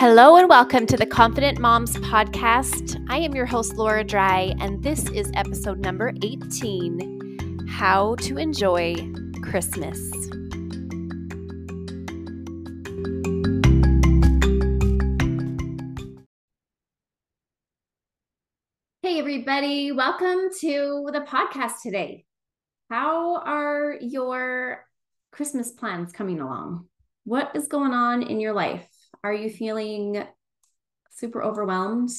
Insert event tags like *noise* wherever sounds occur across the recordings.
Hello and welcome to the Confident Moms Podcast. I am your host, Laura Dry, and this is episode number 18 How to Enjoy Christmas. Hey, everybody, welcome to the podcast today. How are your Christmas plans coming along? What is going on in your life? Are you feeling super overwhelmed?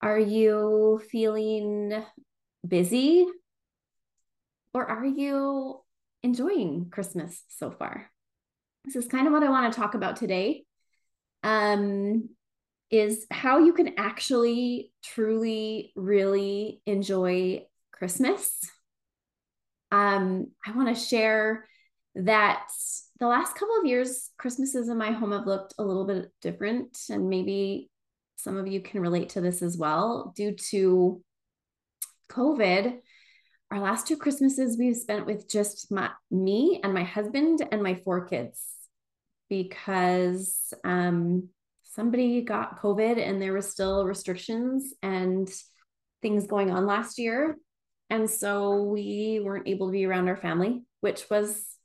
Are you feeling busy? Or are you enjoying Christmas so far? This is kind of what I want to talk about today. Um, is how you can actually truly really enjoy Christmas. Um, I want to share that the last couple of years, Christmases in my home have looked a little bit different. And maybe some of you can relate to this as well due to COVID. Our last two Christmases we've spent with just my, me and my husband and my four kids because um, somebody got COVID and there were still restrictions and things going on last year. And so we weren't able to be around our family, which was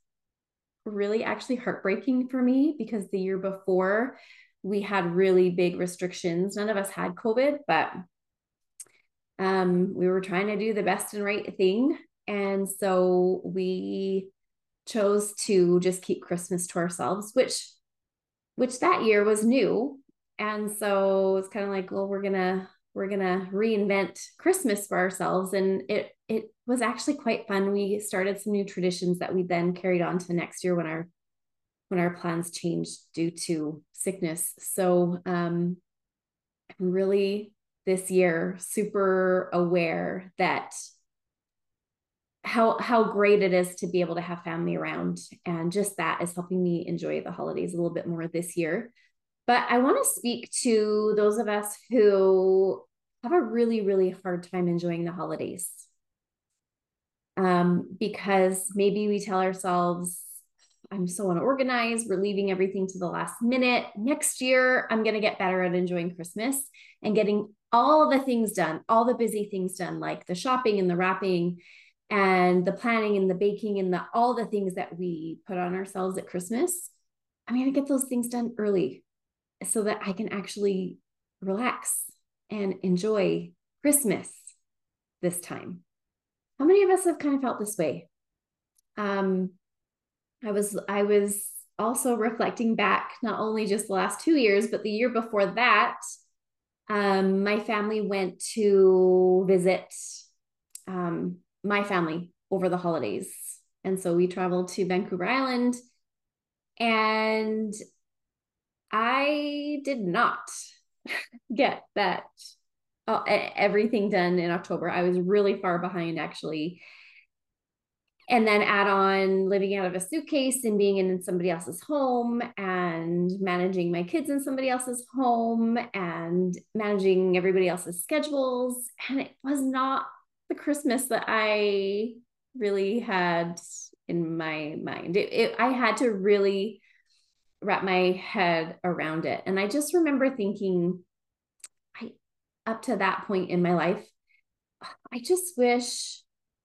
really actually heartbreaking for me because the year before we had really big restrictions. None of us had COVID, but um, we were trying to do the best and right thing. And so we chose to just keep Christmas to ourselves, which which that year was new. And so it's kind of like, well, we're gonna we're gonna reinvent Christmas for ourselves. And it it was actually quite fun. We started some new traditions that we then carried on to next year when our when our plans changed due to sickness. So um I'm really this year super aware that how how great it is to be able to have family around and just that is helping me enjoy the holidays a little bit more this year but I want to speak to those of us who have a really, really hard time enjoying the holidays. Um, because maybe we tell ourselves, I'm so unorganized, we're leaving everything to the last minute. Next year, I'm going to get better at enjoying Christmas and getting all the things done, all the busy things done, like the shopping and the wrapping and the planning and the baking and the all the things that we put on ourselves at Christmas. I'm going to get those things done early so that I can actually relax and enjoy Christmas this time. How many of us have kind of felt this way? Um, I was I was also reflecting back not only just the last two years, but the year before that. Um, my family went to visit um, my family over the holidays. And so we traveled to Vancouver Island and I did not *laughs* get that uh, everything done in October. I was really far behind actually. And then add on living out of a suitcase and being in somebody else's home and managing my kids in somebody else's home and managing everybody else's schedules. And it was not the Christmas that I really had in my mind. It, it, I had to really wrap my head around it. And I just remember thinking, up to that point in my life, I just wish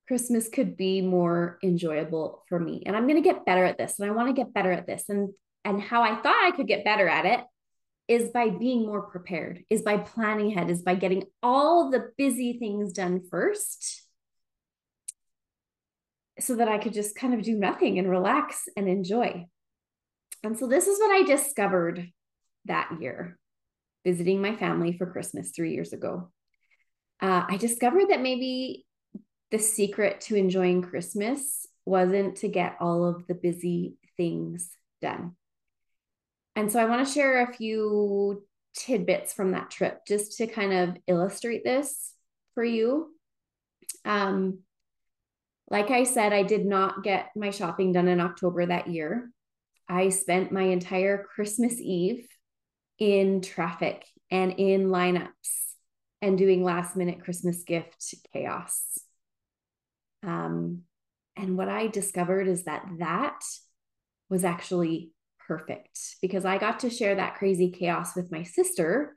Christmas could be more enjoyable for me. And I'm going to get better at this. And I want to get better at this. And and how I thought I could get better at it is by being more prepared, is by planning ahead, is by getting all the busy things done first so that I could just kind of do nothing and relax and enjoy. And so this is what I discovered that year, visiting my family for Christmas three years ago. Uh, I discovered that maybe the secret to enjoying Christmas wasn't to get all of the busy things done. And so I want to share a few tidbits from that trip just to kind of illustrate this for you. Um, like I said, I did not get my shopping done in October that year. I spent my entire Christmas Eve in traffic and in lineups and doing last minute Christmas gift chaos. Um, and what I discovered is that that was actually perfect because I got to share that crazy chaos with my sister,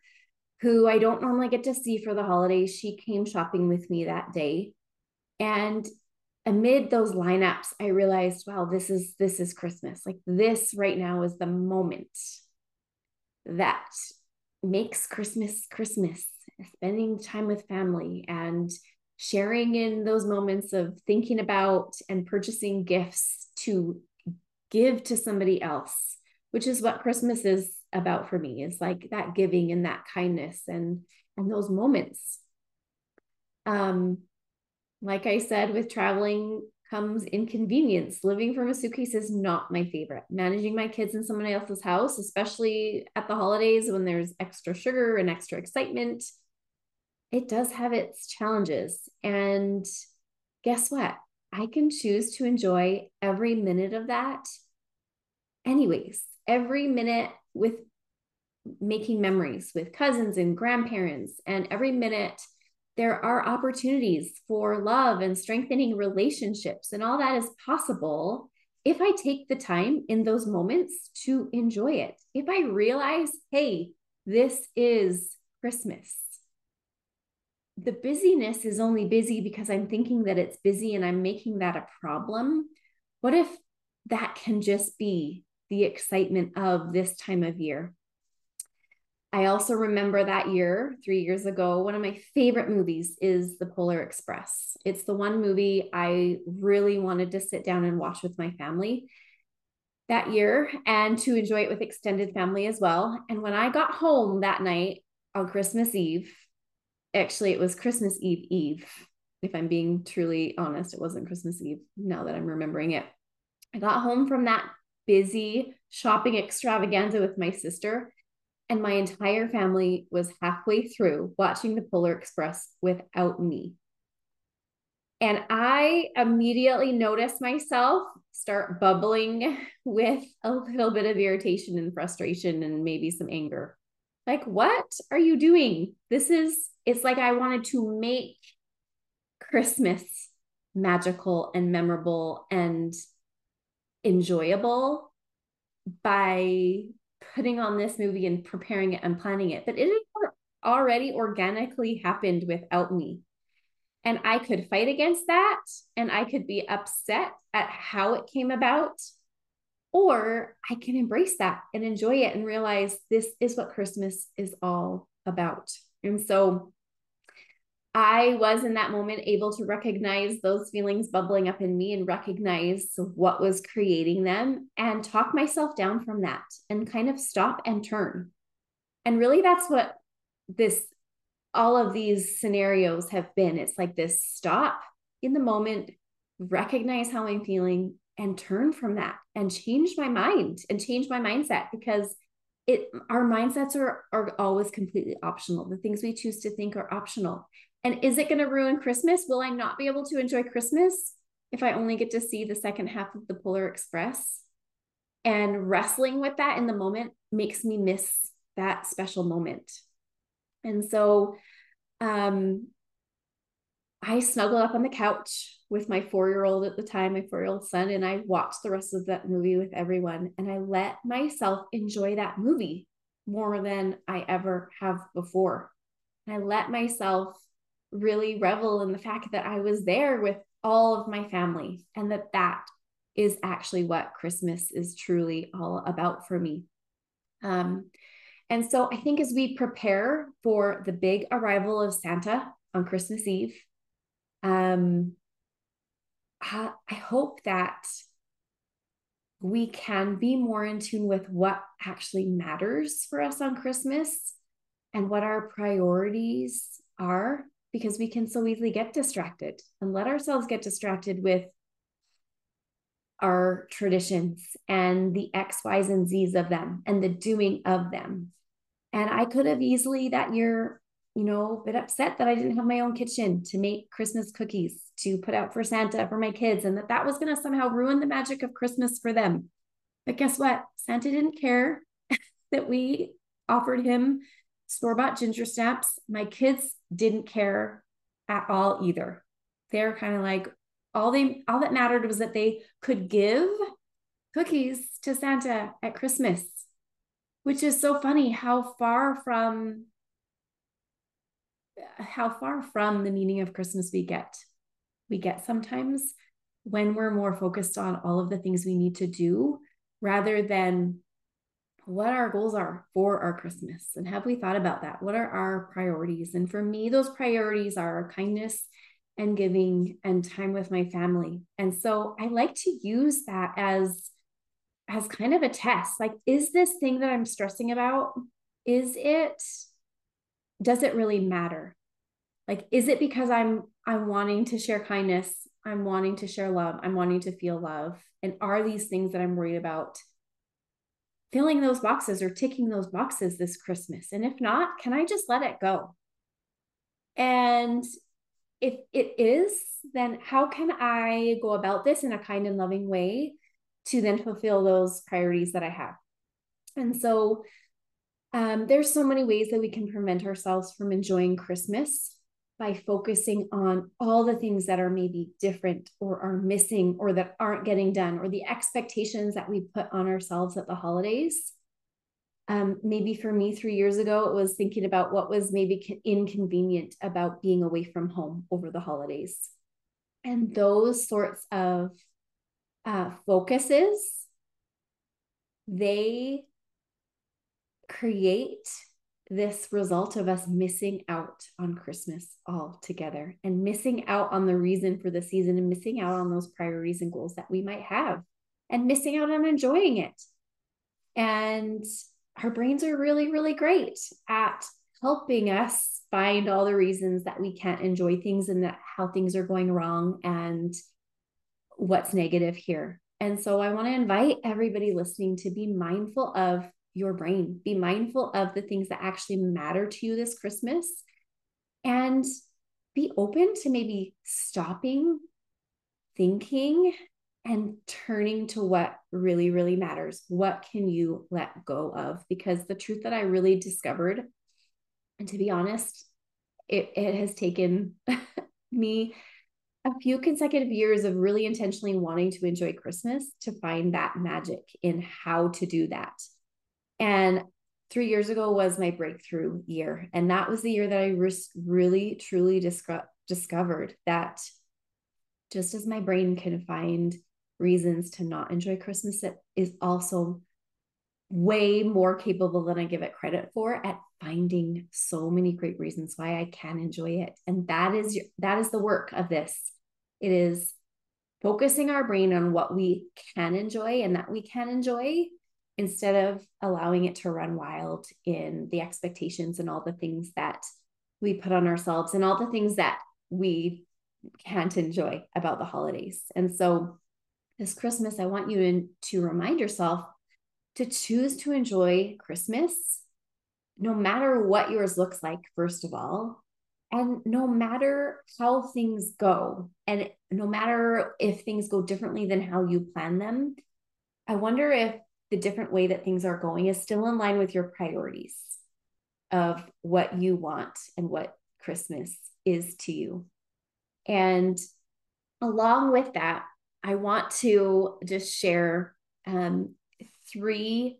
who I don't normally get to see for the holidays. She came shopping with me that day. And amid those lineups, I realized, wow, this is this is Christmas. Like this right now is the moment that makes Christmas Christmas, spending time with family and sharing in those moments of thinking about and purchasing gifts to give to somebody else, which is what Christmas is about for me, is like that giving and that kindness and and those moments. Um, like I said, with traveling comes inconvenience. Living from a suitcase is not my favorite. Managing my kids in someone else's house, especially at the holidays when there's extra sugar and extra excitement, it does have its challenges. And guess what? I can choose to enjoy every minute of that, anyways, every minute with making memories with cousins and grandparents, and every minute there are opportunities for love and strengthening relationships, and all that is possible if I take the time in those moments to enjoy it. If I realize, hey, this is Christmas. The busyness is only busy because I'm thinking that it's busy and I'm making that a problem. What if that can just be the excitement of this time of year? I also remember that year, three years ago, one of my favorite movies is The Polar Express. It's the one movie I really wanted to sit down and watch with my family that year and to enjoy it with extended family as well. And when I got home that night on Christmas Eve, actually, it was Christmas Eve Eve. If I'm being truly honest, it wasn't Christmas Eve now that I'm remembering it. I got home from that busy shopping extravaganza with my sister and my entire family was halfway through watching the Polar Express without me. And I immediately noticed myself start bubbling *laughs* with a little bit of irritation and frustration and maybe some anger. Like, what are you doing? This is, it's like I wanted to make Christmas magical and memorable and enjoyable by putting on this movie and preparing it and planning it, but it already organically happened without me. And I could fight against that and I could be upset at how it came about. Or I can embrace that and enjoy it and realize this is what Christmas is all about. And so I was in that moment able to recognize those feelings bubbling up in me and recognize what was creating them and talk myself down from that and kind of stop and turn. And really, that's what this, all of these scenarios have been. It's like this stop in the moment, recognize how I'm feeling, and turn from that and change my mind and change my mindset because it our mindsets are are always completely optional the things we choose to think are optional and is it going to ruin Christmas? Will I not be able to enjoy Christmas if I only get to see the second half of the Polar Express? And wrestling with that in the moment makes me miss that special moment. And so um, I snuggled up on the couch with my four year old at the time, my four year old son, and I watched the rest of that movie with everyone. And I let myself enjoy that movie more than I ever have before. And I let myself really revel in the fact that I was there with all of my family and that that is actually what Christmas is truly all about for me. Um, and so I think as we prepare for the big arrival of Santa on Christmas Eve, um, I, I hope that we can be more in tune with what actually matters for us on Christmas and what our priorities are because we can so easily get distracted and let ourselves get distracted with our traditions and the X, Y's, and Z's of them and the doing of them. And I could have easily that year, you know, been upset that I didn't have my own kitchen to make Christmas cookies to put out for Santa for my kids and that that was going to somehow ruin the magic of Christmas for them. But guess what? Santa didn't care *laughs* that we offered him store bought ginger snaps. My kids didn't care at all either. They're kind of like all they all that mattered was that they could give cookies to Santa at Christmas, which is so funny how far from how far from the meaning of Christmas we get. We get sometimes when we're more focused on all of the things we need to do rather than what our goals are for our Christmas. And have we thought about that? What are our priorities? And for me, those priorities are kindness and giving and time with my family. And so I like to use that as as kind of a test. Like is this thing that I'm stressing about is it does it really matter? Like is it because I'm I'm wanting to share kindness, I'm wanting to share love, I'm wanting to feel love? And are these things that I'm worried about filling those boxes or ticking those boxes this Christmas? And if not, can I just let it go? And if it is, then how can I go about this in a kind and loving way to then fulfill those priorities that I have? And so um, there's so many ways that we can prevent ourselves from enjoying Christmas by focusing on all the things that are maybe different or are missing or that aren't getting done or the expectations that we put on ourselves at the holidays. Um, maybe for me, three years ago, it was thinking about what was maybe inconvenient about being away from home over the holidays. And those sorts of uh, focuses, they create this result of us missing out on Christmas altogether and missing out on the reason for the season and missing out on those priorities and goals that we might have and missing out on enjoying it. And our brains are really, really great at helping us find all the reasons that we can't enjoy things and that how things are going wrong and what's negative here. And so I want to invite everybody listening to be mindful of your brain. Be mindful of the things that actually matter to you this Christmas and be open to maybe stopping, thinking, and turning to what really, really matters. What can you let go of? Because the truth that I really discovered, and to be honest, it, it has taken *laughs* me a few consecutive years of really intentionally wanting to enjoy Christmas to find that magic in how to do that. And three years ago was my breakthrough year. And that was the year that I really, truly disco- discovered that just as my brain can find reasons to not enjoy Christmas, it is also way more capable than I give it credit for at finding so many great reasons why I can enjoy it. And that is that is the work of this. It is focusing our brain on what we can enjoy and that we can enjoy instead of allowing it to run wild in the expectations and all the things that we put on ourselves and all the things that we can't enjoy about the holidays. And so this Christmas, I want you to, to remind yourself to choose to enjoy Christmas, no matter what yours looks like, first of all, and no matter how things go, and no matter if things go differently than how you plan them. I wonder if the different way that things are going is still in line with your priorities of what you want and what Christmas is to you. And along with that, I want to just share um, three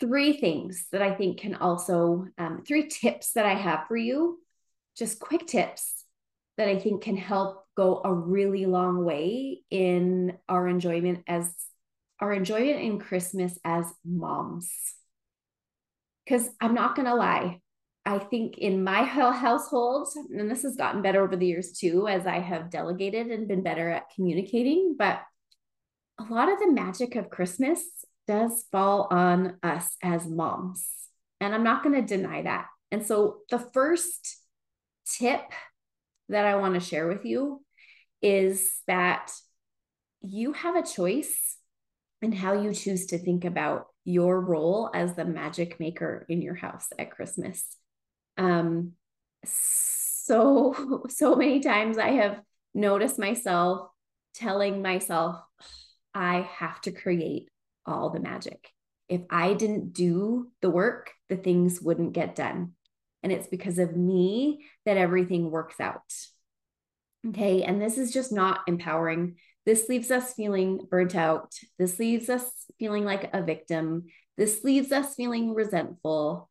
three things that I think can also um, three tips that I have for you, just quick tips that I think can help go a really long way in our enjoyment as our enjoyment in Christmas as moms. Because I'm not going to lie, I think in my household, and this has gotten better over the years too, as I have delegated and been better at communicating, but a lot of the magic of Christmas does fall on us as moms. And I'm not going to deny that. And so the first tip that I want to share with you is that you have a choice and how you choose to think about your role as the magic maker in your house at Christmas. Um, so, *laughs* so many times I have noticed myself telling myself, I have to create all the magic. If I didn't do the work, the things wouldn't get done. And it's because of me that everything works out. Okay. And this is just not empowering. This leaves us feeling burnt out. This leaves us feeling like a victim. This leaves us feeling resentful.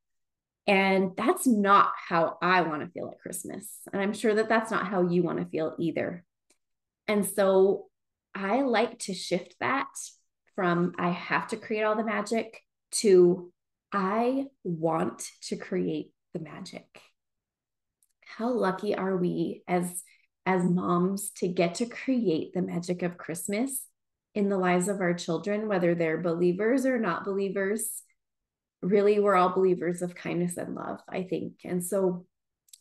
And that's not how I want to feel at Christmas. And I'm sure that that's not how you want to feel either. And so I like to shift that from I have to create all the magic to I want to create the magic. How lucky are we as as moms to get to create the magic of Christmas in the lives of our children whether they're believers or not believers. Really we're all believers of kindness and love, I think. And so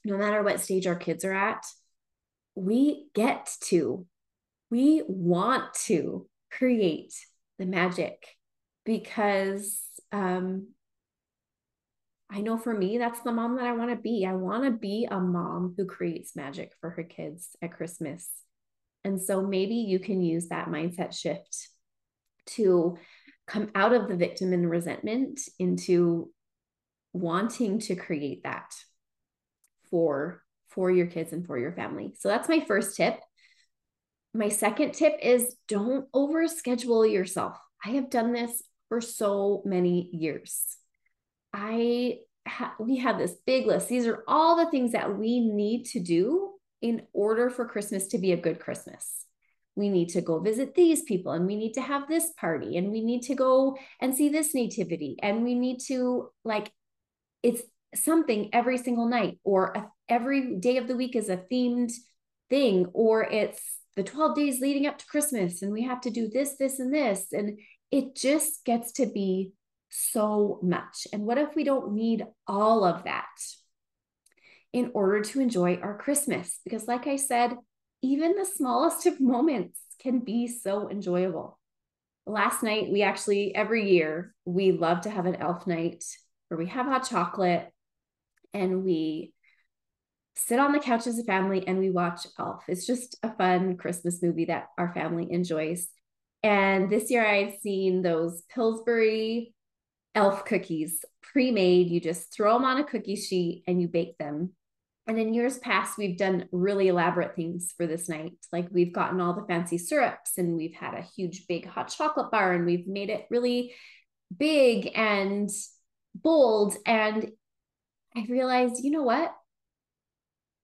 no matter what stage our kids are at, we get to we want to create the magic because um, I know for me, that's the mom that I want to be. I want to be a mom who creates magic for her kids at Christmas. And so maybe you can use that mindset shift to come out of the victim and resentment into wanting to create that for for your kids and for your family. So that's my first tip. My second tip is don't overschedule yourself. I have done this for so many years. I ha- we have this big list. These are all the things that we need to do in order for Christmas to be a good Christmas. We need to go visit these people and we need to have this party and we need to go and see this nativity and we need to like it's something every single night or a, every day of the week is a themed thing or it's the 12 days leading up to Christmas and we have to do this, this, and this. And it just gets to be so much. And what if we don't need all of that in order to enjoy our Christmas? Because, like I said, even the smallest of moments can be so enjoyable. Last night, we actually, every year, we love to have an elf night where we have hot chocolate and we sit on the couch as a family and we watch Elf. It's just a fun Christmas movie that our family enjoys. And this year I've seen those Pillsbury elf cookies pre-made. You just throw them on a cookie sheet and you bake them. And in years past, we've done really elaborate things for this night. Like we've gotten all the fancy syrups and we've had a huge big hot chocolate bar and we've made it really big and bold. And I realized, you know what?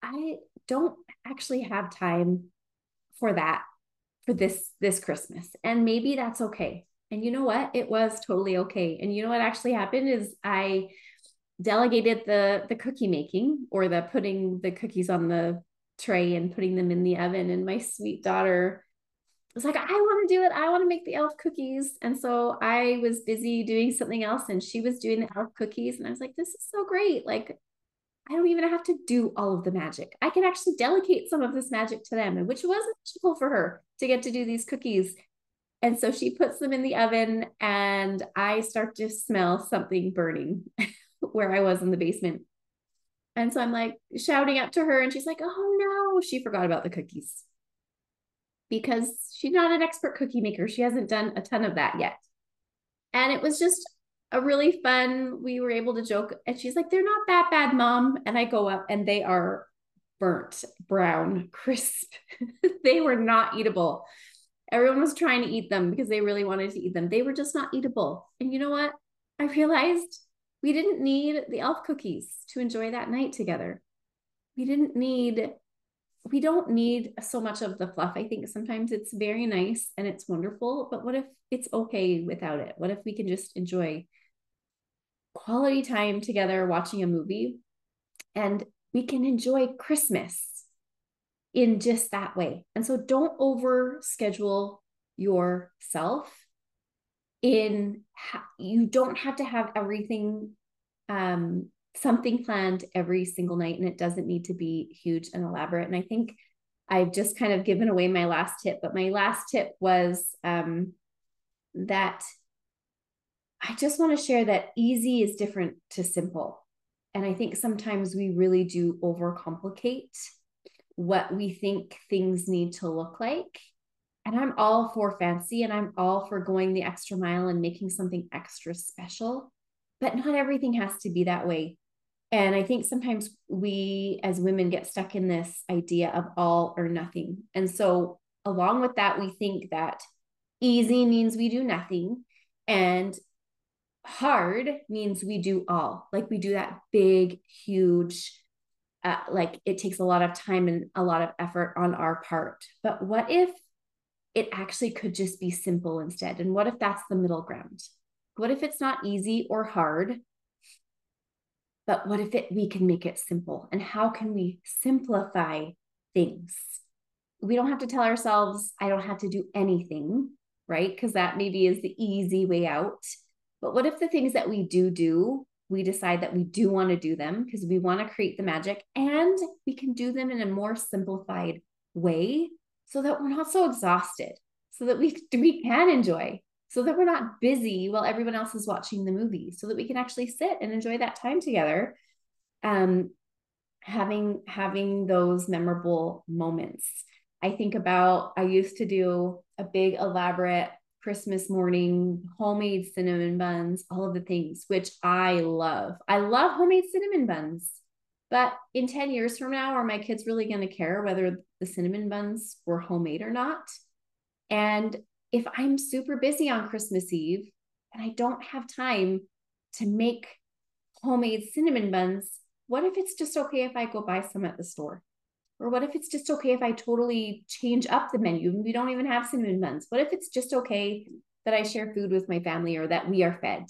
I don't actually have time for that for this this Christmas. And maybe that's okay. And you know what? It was totally okay. And you know what actually happened is I delegated the the cookie making or the putting the cookies on the tray and putting them in the oven and my sweet daughter was like I want to do it. I want to make the elf cookies. And so I was busy doing something else and she was doing the elf cookies and I was like this is so great. Like I don't even have to do all of the magic. I can actually delegate some of this magic to them, which was magical for her to get to do these cookies. And so she puts them in the oven, and I start to smell something burning *laughs* where I was in the basement. And so I'm like shouting up to her, and she's like, Oh no, she forgot about the cookies because she's not an expert cookie maker. She hasn't done a ton of that yet. And it was just a really fun, we were able to joke. And she's like, they're not that bad, mom. And I go up and they are burnt, brown, *laughs* crisp. *laughs* they were not eatable. Everyone was trying to eat them because they really wanted to eat them. They were just not eatable. And you know what? I realized we didn't need the elf cookies to enjoy that night together. We didn't need we don't need so much of the fluff. I think sometimes it's very nice and it's wonderful, but what if it's okay without it? What if we can just enjoy quality time together watching a movie and we can enjoy Christmas in just that way. And so don't over schedule yourself in ha- you don't have to have everything um something planned every single night and it doesn't need to be huge and elaborate and i think i've just kind of given away my last tip but my last tip was um that I just want to share that easy is different to simple. And I think sometimes we really do overcomplicate what we think things need to look like. And I'm all for fancy and I'm all for going the extra mile and making something extra special. But not everything has to be that way. And I think sometimes we as women get stuck in this idea of all or nothing. And so along with that, we think that easy means we do nothing and hard means we do all. Like we do that big, huge, uh, like it takes a lot of time and a lot of effort on our part. But what if it actually could just be simple instead? And what if that's the middle ground? What if it's not easy or hard? But what if it we can make it simple? And how can we simplify things? We don't have to tell ourselves, I don't have to do anything, right? Because that maybe is the easy way out. But what if the things that we do do, we decide that we do want to do them because we want to create the magic and we can do them in a more simplified way so that we're not so exhausted, so that we, *laughs* we can enjoy so that we're not busy while everyone else is watching the movie so that we can actually sit and enjoy that time together um having having those memorable moments. I think about i used to do a big elaborate christmas morning homemade cinnamon buns all of the things which i love i love homemade cinnamon buns but in 10 years from now are my kids really going to care whether the cinnamon buns were homemade or not and if I'm super busy on Christmas Eve and I don't have time to make homemade cinnamon buns, what if it's just okay if I go buy some at the store? Or what if it's just okay if I totally change up the menu and we don't even have cinnamon buns? What if it's just okay that I share food with my family or that we are fed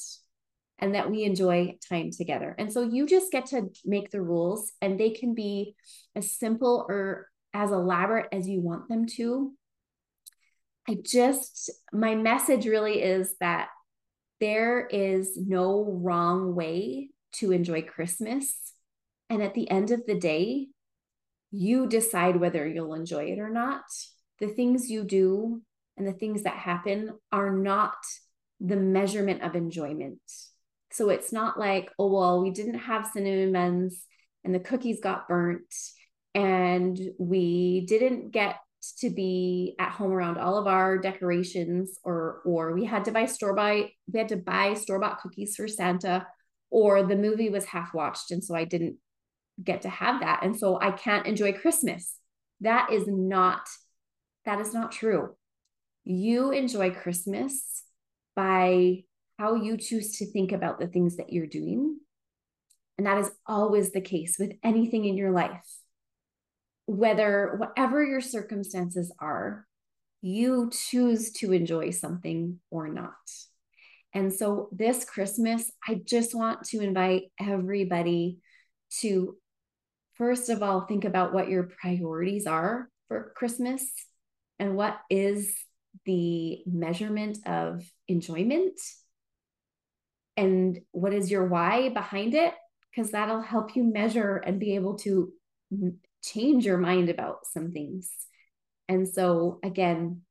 and that we enjoy time together? And so you just get to make the rules and they can be as simple or as elaborate as you want them to. I just, my message really is that there is no wrong way to enjoy Christmas. And at the end of the day, you decide whether you'll enjoy it or not. The things you do and the things that happen are not the measurement of enjoyment. So it's not like, oh, well, we didn't have cinnamon buns and the cookies got burnt and we didn't get to be at home around all of our decorations or or we had to buy store buy we had to buy store bought cookies for Santa or the movie was half watched and so I didn't get to have that and so I can't enjoy Christmas. That is not that is not true. You enjoy Christmas by how you choose to think about the things that you're doing. And that is always the case with anything in your life whether whatever your circumstances are, you choose to enjoy something or not. And so this Christmas, I just want to invite everybody to, first of all, think about what your priorities are for Christmas and what is the measurement of enjoyment and what is your why behind it because that'll help you measure and be able to change your mind about some things. And so, again,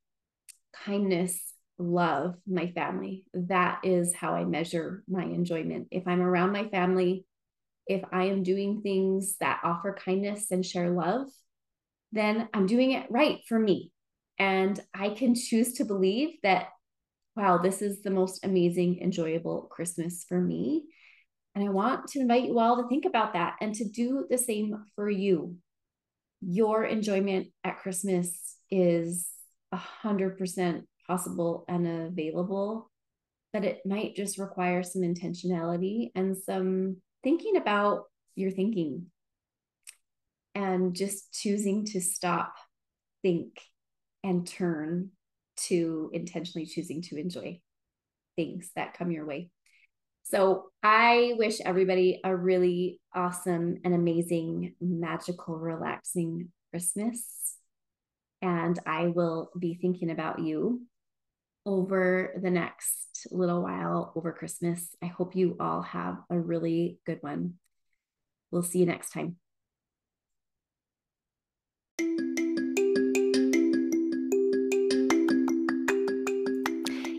kindness, love, my family, that is how I measure my enjoyment. If I'm around my family, if I am doing things that offer kindness and share love, then I'm doing it right for me. And I can choose to believe that, wow, this is the most amazing, enjoyable Christmas for me. And I want to invite you all to think about that and to do the same for you your enjoyment at Christmas is a hundred percent possible and available, but it might just require some intentionality and some thinking about your thinking and just choosing to stop, think, and turn to intentionally choosing to enjoy things that come your way. So I wish everybody a really awesome and amazing, magical, relaxing Christmas. And I will be thinking about you over the next little while over Christmas. I hope you all have a really good one. We'll see you next time.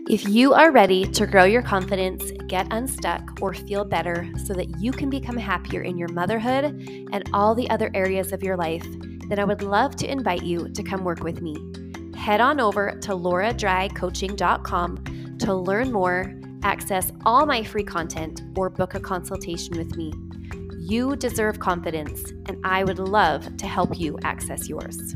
If you are ready to grow your confidence, get unstuck, or feel better so that you can become happier in your motherhood and all the other areas of your life, then I would love to invite you to come work with me. Head on over to lauradrycoaching.com to learn more, access all my free content, or book a consultation with me. You deserve confidence, and I would love to help you access yours.